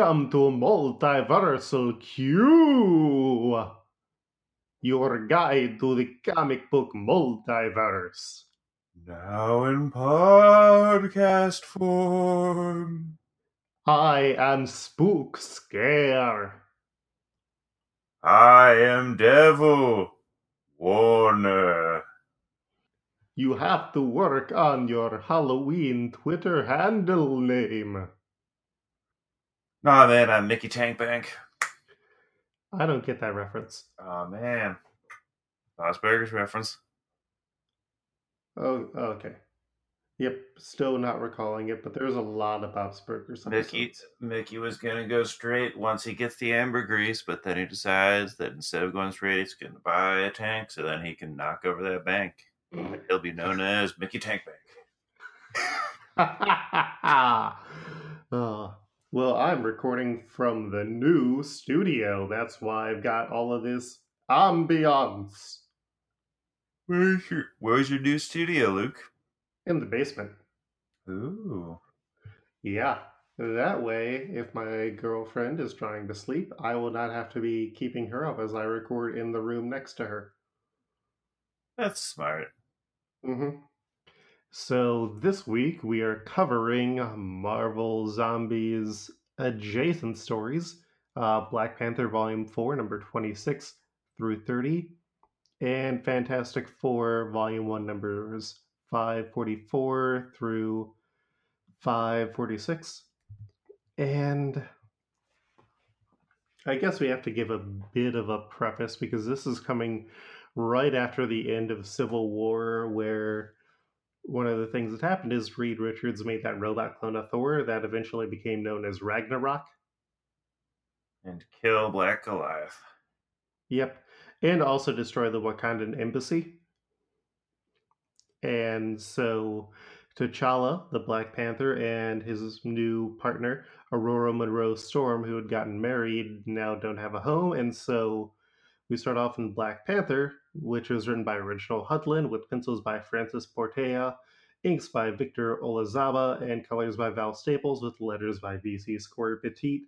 Welcome to Multiversal Q, your guide to the comic book multiverse. Now in podcast form. I am Spook Scare. I am Devil Warner. You have to work on your Halloween Twitter handle name. Nah, man, I'm Mickey Tank Bank. I don't get that reference. Oh man, Bob's Burgers reference. Oh, okay. Yep, still not recalling it, but there's a lot of Bob's Burgers. Mickey, episodes. Mickey was gonna go straight once he gets the ambergris, but then he decides that instead of going straight, he's gonna buy a tank so then he can knock over that bank. He'll be known as Mickey Tank Bank. Uh, well, I'm recording from the new studio. That's why I've got all of this ambiance Where's your Where's your new studio, Luke? in the basement. Ooh. Yeah. That way, if my girlfriend is trying to sleep, I will not have to be keeping her up as I record in the room next to her. That's smart. hmm So this week we are covering Marvel Zombies adjacent stories, uh, Black Panther Volume Four, number twenty-six through thirty, and Fantastic Four Volume One, numbers five forty-four through five forty-six, and. I guess we have to give a bit of a preface because this is coming right after the end of Civil War, where one of the things that happened is Reed Richards made that robot clone of Thor that eventually became known as Ragnarok. And kill Black Goliath. Yep. And also destroy the Wakandan embassy. And so T'Challa, the Black Panther, and his new partner, Ororo Munroe Storm, who had gotten married, now don't have a home. And so we start off in Black Panther, which was written by Reginald Hudlin, with pencils by Francis Portela, inks by Victor Olazaba, and colors by Val Staples, with letters by VC's Cory Petit.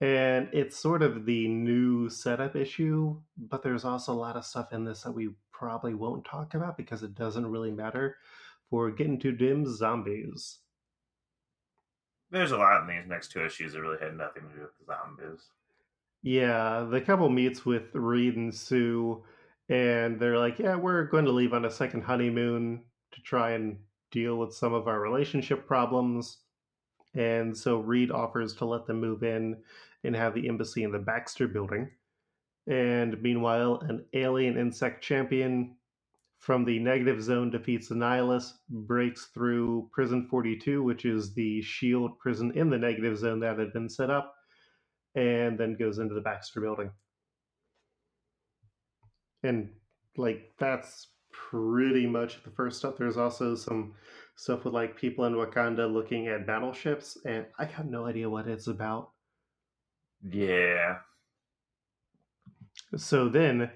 And it's sort of the new setup issue, but there's also a lot of stuff in this that we probably won't talk about because it doesn't really matter for getting to dim zombies. There's a lot in these next two issues that really had nothing to do with the zombies. Yeah, the couple meets with Reed and Sue, and they're like, Yeah, we're going to leave on a second honeymoon to try and deal with some of our relationship problems. And so Reed offers to let them move in and have the embassy in the Baxter building. And meanwhile, an alien insect champion from the negative zone defeats the breaks through Prison 42, which is the shield prison in the negative zone that had been set up, and then goes into the Baxter building. And like that's pretty much the first stuff. There's also some stuff with like people in Wakanda looking at battleships, and I have no idea what it's about. Yeah. So then,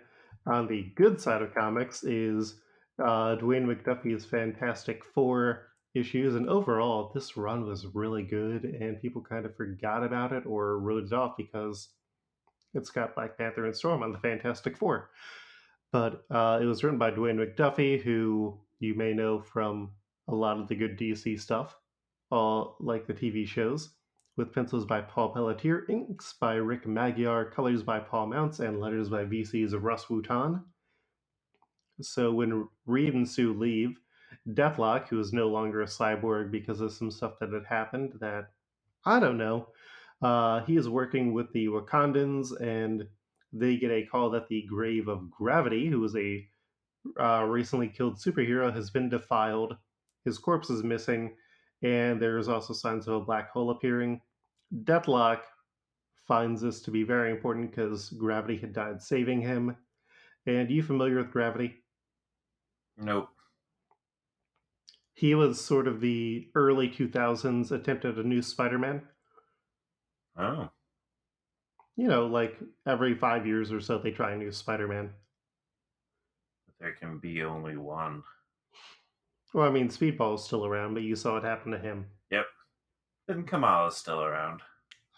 on the good side of comics is uh, Dwayne McDuffie's Fantastic Four issues, and overall, this run was really good, and people kind of forgot about it or wrote it off because it's got Black Panther and Storm on the Fantastic Four. But uh, it was written by Dwayne McDuffie, who you may know from a lot of the good DC stuff, all like the TV shows, with pencils by Paul Pelletier, inks by Rick Magyar, colors by Paul Mounts, and letters by VC's of Russ Wooton. So when Reed and Sue leave, Deathlok, who is no longer a cyborg because of some stuff that had happened that I don't know, uh, he is working with the Wakandans, and they get a call that the grave of Gravity, who was a uh, recently killed superhero, has been defiled. His corpse is missing, and there is also signs of a black hole appearing. Deathlok finds this to be very important because Gravity had died saving him. And you familiar with Gravity? Nope. He was sort of the early 2000s attempt at a new Spider Man. Oh. You know, like every five years or so, they try a new Spider Man. There can be only one. Well, I mean, Speedball's still around, but you saw what happened to him. Yep. Then Kamala's still around.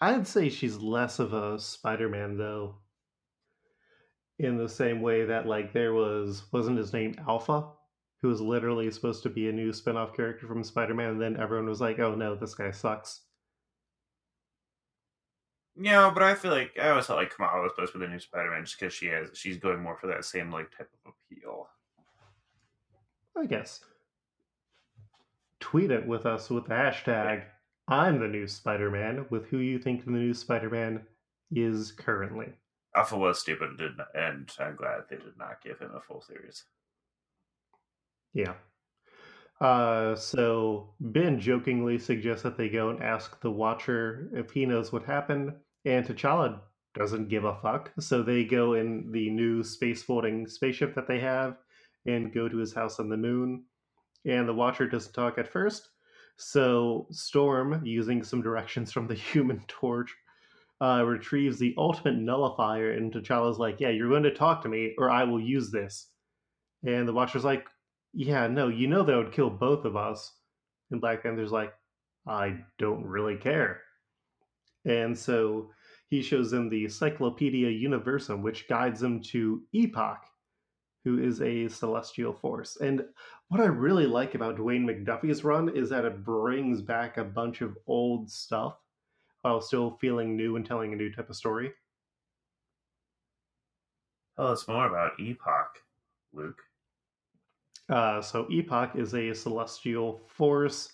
I'd say she's less of a Spider-Man though. In the same way that like there was wasn't his name Alpha, who was literally supposed to be a new spin-off character from Spider-Man, and then everyone was like, "Oh no, this guy sucks." Yeah, but I feel like I always felt like Kamala was supposed to be the new Spider-Man just because she has she's going more for that same like type of appeal. I guess. Tweet it with us with the hashtag I'm the new Spider-Man with who you think the new Spider-Man is currently. Alpha was stupid, and and I'm glad they did not give him a full series. Yeah. Uh, so Ben jokingly suggests that they go and ask the Watcher if he knows what happened, and T'Challa doesn't give a fuck. So they go in the new space folding spaceship that they have and go to his house on the moon. And the Watcher doesn't talk at first. So Storm, using some directions from the Human Torch, uh, retrieves the ultimate nullifier, and T'Challa's like, "Yeah, you're going to talk to me, or I will use this." And the Watcher's like, "Yeah, no, you know that would kill both of us." And Black Panther's like, "I don't really care." And so he shows them the Cyclopedia Universum, which guides them to Epoch, who is a celestial force. And what I really like about Dwayne McDuffie's run is that it brings back a bunch of old stuff while still feeling new and telling a new type of story. Tell us more about Epoch, Luke. Uh, so Epoch is a celestial force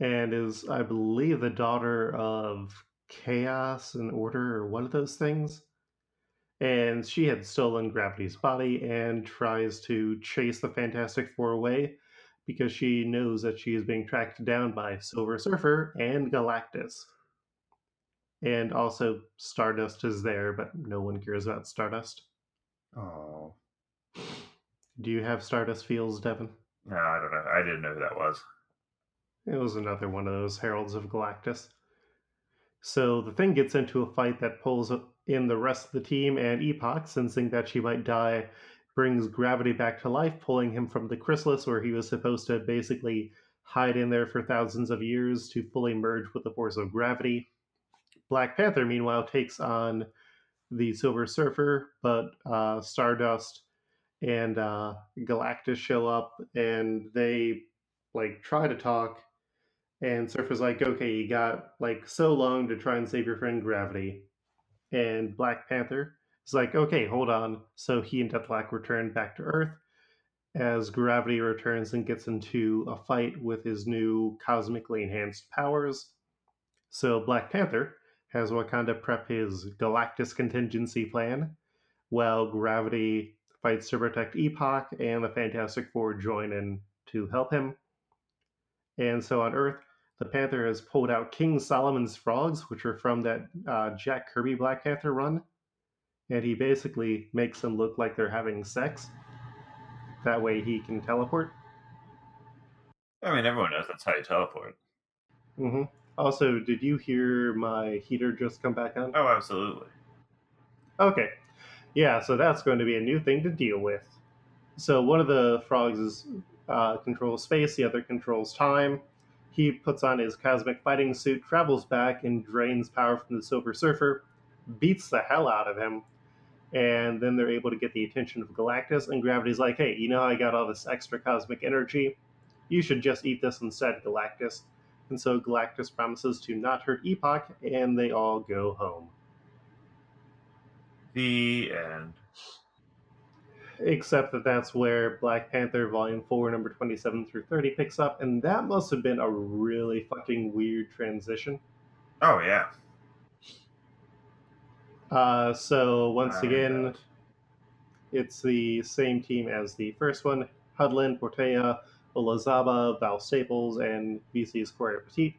and is, I believe, the daughter of Chaos and Order, or one of those things. And she had stolen Gravity's body and tries to chase the Fantastic Four away because she knows that she is being tracked down by Silver Surfer and Galactus. And also, Stardust is there, but no one cares about Stardust. Oh, Do you have Stardust feels, Devin? no, I don't know. I didn't know who that was. It was another one of those Heralds of Galactus. So the thing gets into a fight that pulls in the rest of the team, and Epoch, sensing that she might die, brings Gravity back to life, pulling him from the chrysalis where he was supposed to basically hide in there for thousands of years to fully merge with the force of gravity. Black Panther, meanwhile, takes on the Silver Surfer, but uh, Stardust and uh, Galactus show up, and they like try to talk, and Surfer's like, "Okay, you got like so long to try and save your friend Gravity," and Black Panther is like, "Okay, hold on." So he and Deathlok return back to Earth as Gravity returns and gets into a fight with his new cosmically enhanced powers. So Black Panther has Wakanda prep his Galactus contingency plan, while Gravity fights to protect Epoch, and the Fantastic Four join in to help him. And so on Earth, the Panther has pulled out King Solomon's frogs, which are from that uh, Jack Kirby Black Panther run, and he basically makes them look like they're having sex. That way he can teleport. I mean, everyone knows that's how you teleport. hmm Also, did you hear my heater just come back on? Oh, absolutely. Okay. Yeah, so that's going to be a new thing to deal with. So one of the frogs is, uh, controls space, the other controls time. He puts on his cosmic fighting suit, travels back, and drains power from the Silver Surfer, beats the hell out of him, and then they're able to get the attention of Galactus. And Gravity's like, hey, you know, I got all this extra cosmic energy. You should just eat this instead, Galactus. And so Galactus promises to not hurt Epoch, and they all go home. End. except that that's where Black Panther Volume 4, number 27 through 30 picks up, and that must have been a really fucking weird transition. Oh yeah. Uh, so, once I again, it's the same team as the first one Hudlin, Portela, Olazaba, Val Staples, and VC's Cory Petit.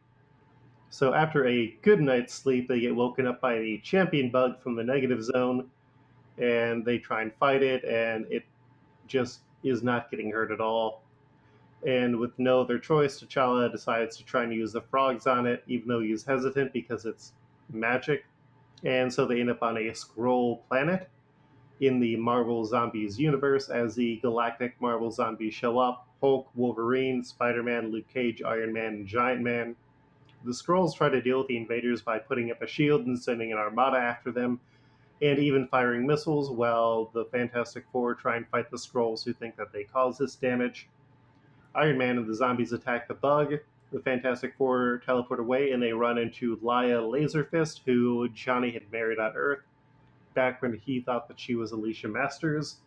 So, after a good night's sleep, they get woken up by the champion bug from the negative zone, and they try and fight it, and it just is not getting hurt at all. And with no other choice, T'Challa decides to try and use the frogs on it, even though he's hesitant because it's magic. And so they end up on a Skrull planet in the Marvel Zombies universe as the galactic Marvel Zombies show up Hulk, Wolverine, Spider Man, Luke Cage, Iron Man, and Giant Man. The Skrulls try to deal with the invaders by putting up a shield and sending an armada after them, and even firing missiles, while the Fantastic Four try and fight the Skrulls who think that they caused this damage. Iron Man and the zombies attack the bug. The Fantastic Four teleport away and they run into Lyja Laserfist, who Johnny had married on Earth back when he thought that she was Alicia Masters.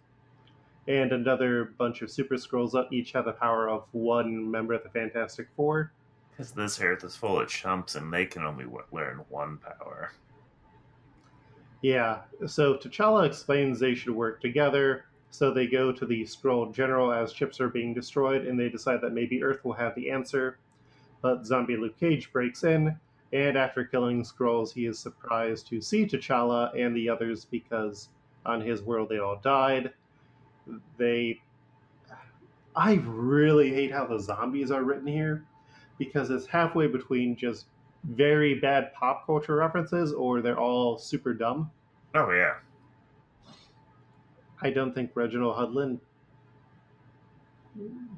And another bunch of Super Skrulls each have the power of one member of the Fantastic Four. Because this Earth is full of chumps and they can only learn one power. Yeah, so T'Challa explains they should work together. So they go to the Skrull General as chips are being destroyed, and they decide that maybe Earth will have the answer. But zombie Luke Cage breaks in, and after killing Skrulls, he is surprised to see T'Challa and the others because on his world they all died. They. I really hate how the zombies are written here because it's halfway between just very bad pop culture references or they're all super dumb. Oh, yeah. I don't think Reginald Hudlin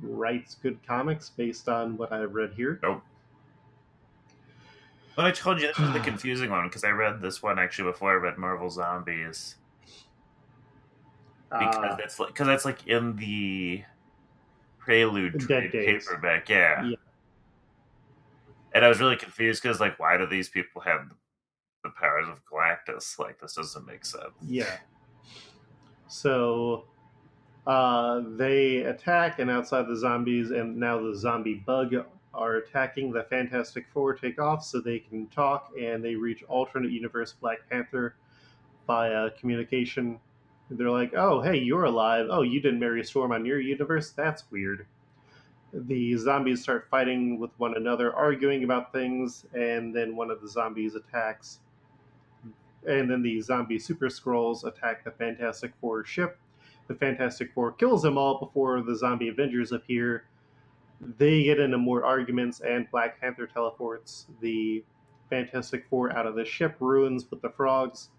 writes good comics based on what I've read here. Nope. But I told you this was the confusing one because I read this one actually before I read Marvel Zombies. Because uh, that's like because that's like in the prelude trade paperback, yeah. yeah. And I was really confused because like, why do these people have the powers of Galactus? Like, this doesn't make sense. Yeah. So uh, they attack, and outside the zombies, and now the zombie bug are attacking the Fantastic Four take off so they can talk, and they reach alternate universe Black Panther via communication. They're like, "Oh, hey, you're alive. Oh, you didn't marry Storm on your universe. That's weird." The zombies start fighting with one another, arguing about things, and then one of the zombies attacks and then the zombie super Skrulls attack the Fantastic Four ship. The Fantastic Four kills them all before the zombie Avengers appear. They get into more arguments, and Black Panther teleports the Fantastic Four out of the ship ruins with the frogs.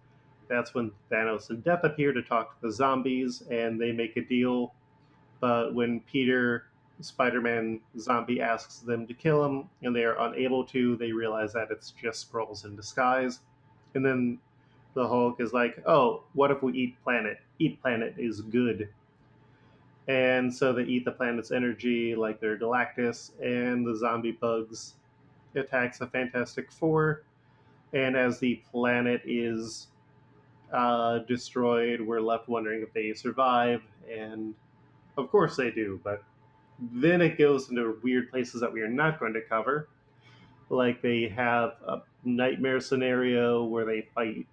That's when Thanos and Death appear to talk to the zombies, and they make a deal. But when Peter, Spider Man zombie, asks them to kill him, and they are unable to, they realize that it's just Skrulls in disguise. And then the Hulk is like, oh, what if we eat planet? Eat planet is good. And so they eat the planet's energy like they're Galactus, and the zombie bugs attacks the Fantastic Four. And as the planet is uh, destroyed, we're left wondering if they survive. And of course they do, but then it goes into weird places that we are not going to cover. Like they have a nightmare scenario where they fight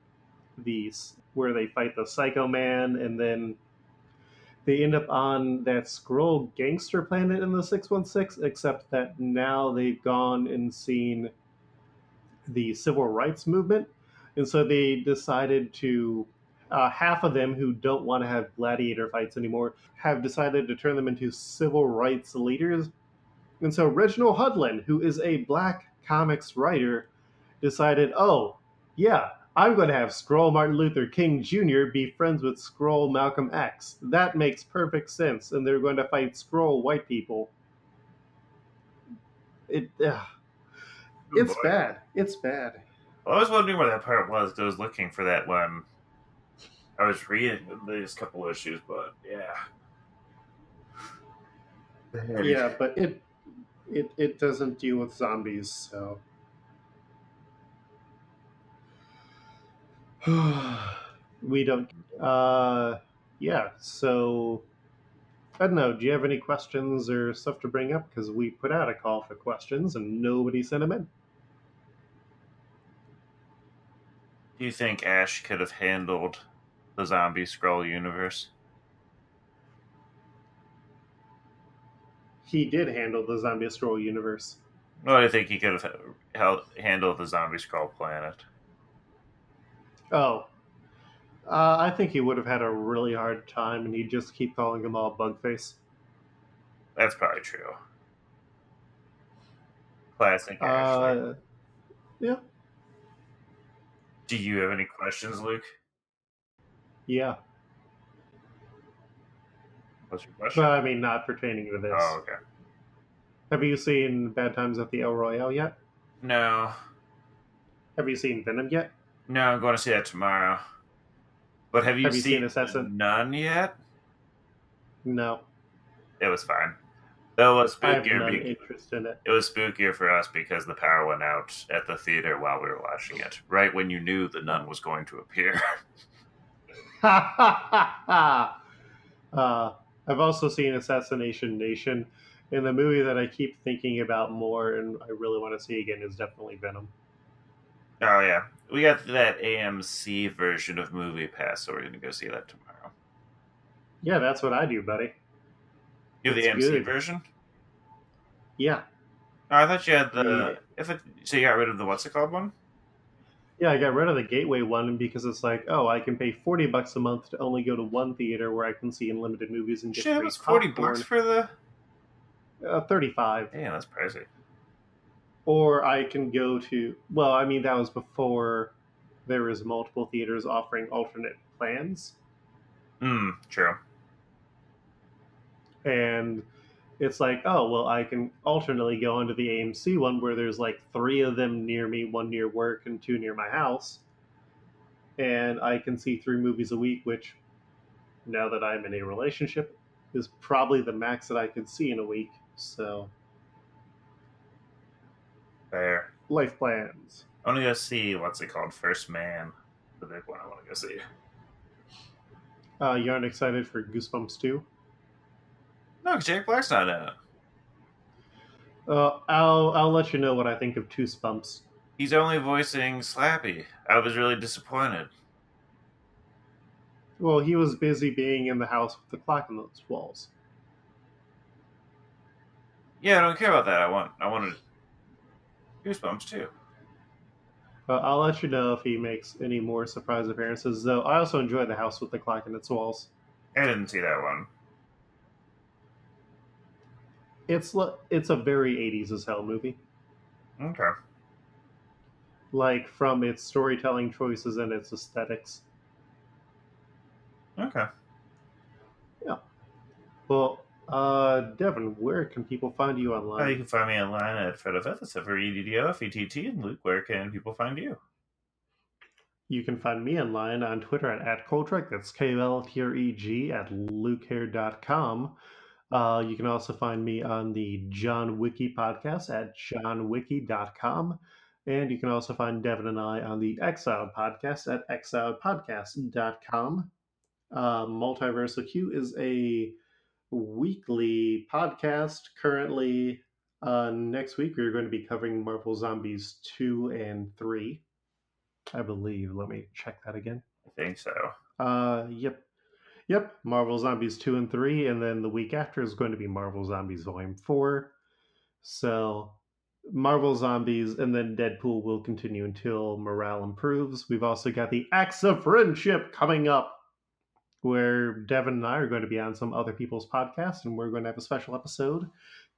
these where they fight the Psycho Man, and then they end up on that Skrull gangster planet in the 616, except that now they've gone and seen the civil rights movement. And so they decided to, uh, half of them who don't want to have gladiator fights anymore have decided to turn them into civil rights leaders. And so Reginald Hudlin, who is a black comics writer, decided, oh, yeah, I'm going to have Skrull Martin Luther King Jr. be friends with Skrull Malcolm X. That makes perfect sense, and they're going to fight Skrull white people. It, uh, it's boy. bad. It's bad. Well, I was wondering where that part was. I was looking for that when I was reading these couple issues, but yeah, yeah, but it it it doesn't deal with zombies, so. we don't. Uh, yeah. So I don't know. Do you have any questions or stuff to bring up? Because we put out a call for questions and nobody sent them in. Do you think Ash could have handled the zombie Skrull universe? He did handle the zombie Skrull universe. Well, I think he could have held, handled the zombie Skrull planet. Oh, uh, I think he would have had a really hard time, and he'd just keep calling them all Bugface. That's probably true. Classic. Uh, yeah. Do you have any questions, Luke? Yeah. What's your question? But I mean, not pertaining to this. Oh, okay. Have you seen Bad Times at the El Royale yet? No, Have you seen Venom yet? no, I'm going to see that tomorrow. But have you, Have you seen seen, Assassin? None yet? No, It was fine. Though it was I have spookier. be- interest in it. it was spookier for us because the power went out at the theater while we were watching it. Right when you knew the nun was going to appear. Ha ha ha ha! Uh, I've also seen Assassination Nation, and the movie that I keep thinking about more and I really want to see again is definitely Venom. oh yeah, we got that AMC version of MoviePass, so we're gonna go see that tomorrow. Yeah, that's what I do, buddy. You have the AMC good. version? Yeah, Oh, I thought you had the. Yeah. If it, so, you got rid of the what's it called one? Yeah. I got rid of the Gateway one because it's like, oh, I can pay forty bucks a month to only go to one theater where I can see unlimited movies and get Shit, it was forty popcorn. bucks for the. uh, thirty-five. Yeah, that's pricey. or I can go to well, I mean that was before there was multiple theaters offering alternate plans, Hmm, true. and it's like, oh well, I can alternately go onto the AMC one where there's like three of them near me, one near work and two near my house, and I can see three movies a week, which now that I'm in a relationship is probably the max that I could see in a week. So Fair. life plans. I want to go see what's it called? First Man, the big one. I want to go see. Uh, you aren't excited for Goosebumps 2? No, Jack Black's not in it. Uh, I'll I'll let you know what I think of Two Spumps. He's only voicing Slappy. I was really disappointed. Well, he was busy being in the house with the clock on those walls. Yeah, I don't care about that. I want. I wanted Goosebumps too. Uh, I'll let you know if he makes any more surprise appearances. Though I also enjoy the house with the clock in its walls. I didn't see that one. It's it's a very '80s as hell movie. Okay. Like from its storytelling choices and its aesthetics. Okay. Yeah. Well, uh, Devin, where can people find you Uh, online? you can find me online at FredOFF, that's F R E D D O F E T T. And Luke, where can people find you? You can find me online on Twitter at, at Koltreg. That's K O L T R E G at lukehair.com. Uh, you can also find me on the John Wiki podcast at johnwiki.com. And you can also find Devin and I on the Exiled podcast at exiledpodcast.com. Uh, Multiversal Q is a weekly podcast. Currently, uh, next week, we're going to be covering Marvel Zombies 2 and 3. I believe. Let me check that again. I think so. Uh, yep. Yep, Marvel Zombies 2 and 3, and then the week after is going to be Marvel Zombies Volume 4. So, Marvel Zombies and then Deadpool will continue until morale improves. We've also got the Acts of Friendship coming up, where Devin and I are going to be on some other people's podcasts, and we're going to have a special episode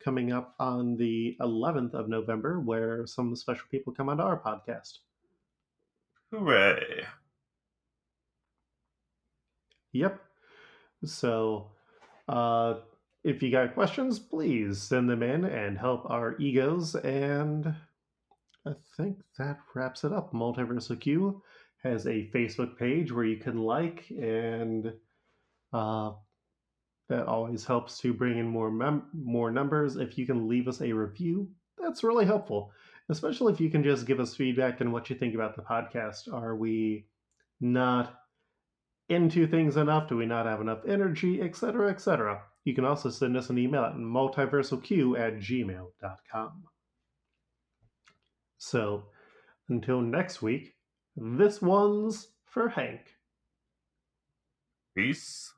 coming up on the 11th of November, where some special people come onto our podcast. Hooray. Yep. So, uh, if you got questions, please send them in and help our egos. And I think that wraps it up. Multiversal Q has a Facebook page where you can like, and uh, that always helps to bring in more mem- more numbers. If you can leave us a review, that's really helpful. Especially if you can just give us feedback on what you think about the podcast. Are we not into things enough? Do we not have enough energy, etc., etc.? You can also send us an email at multiversalq at gmail.com. So, until next week, this one's for Hank. Peace.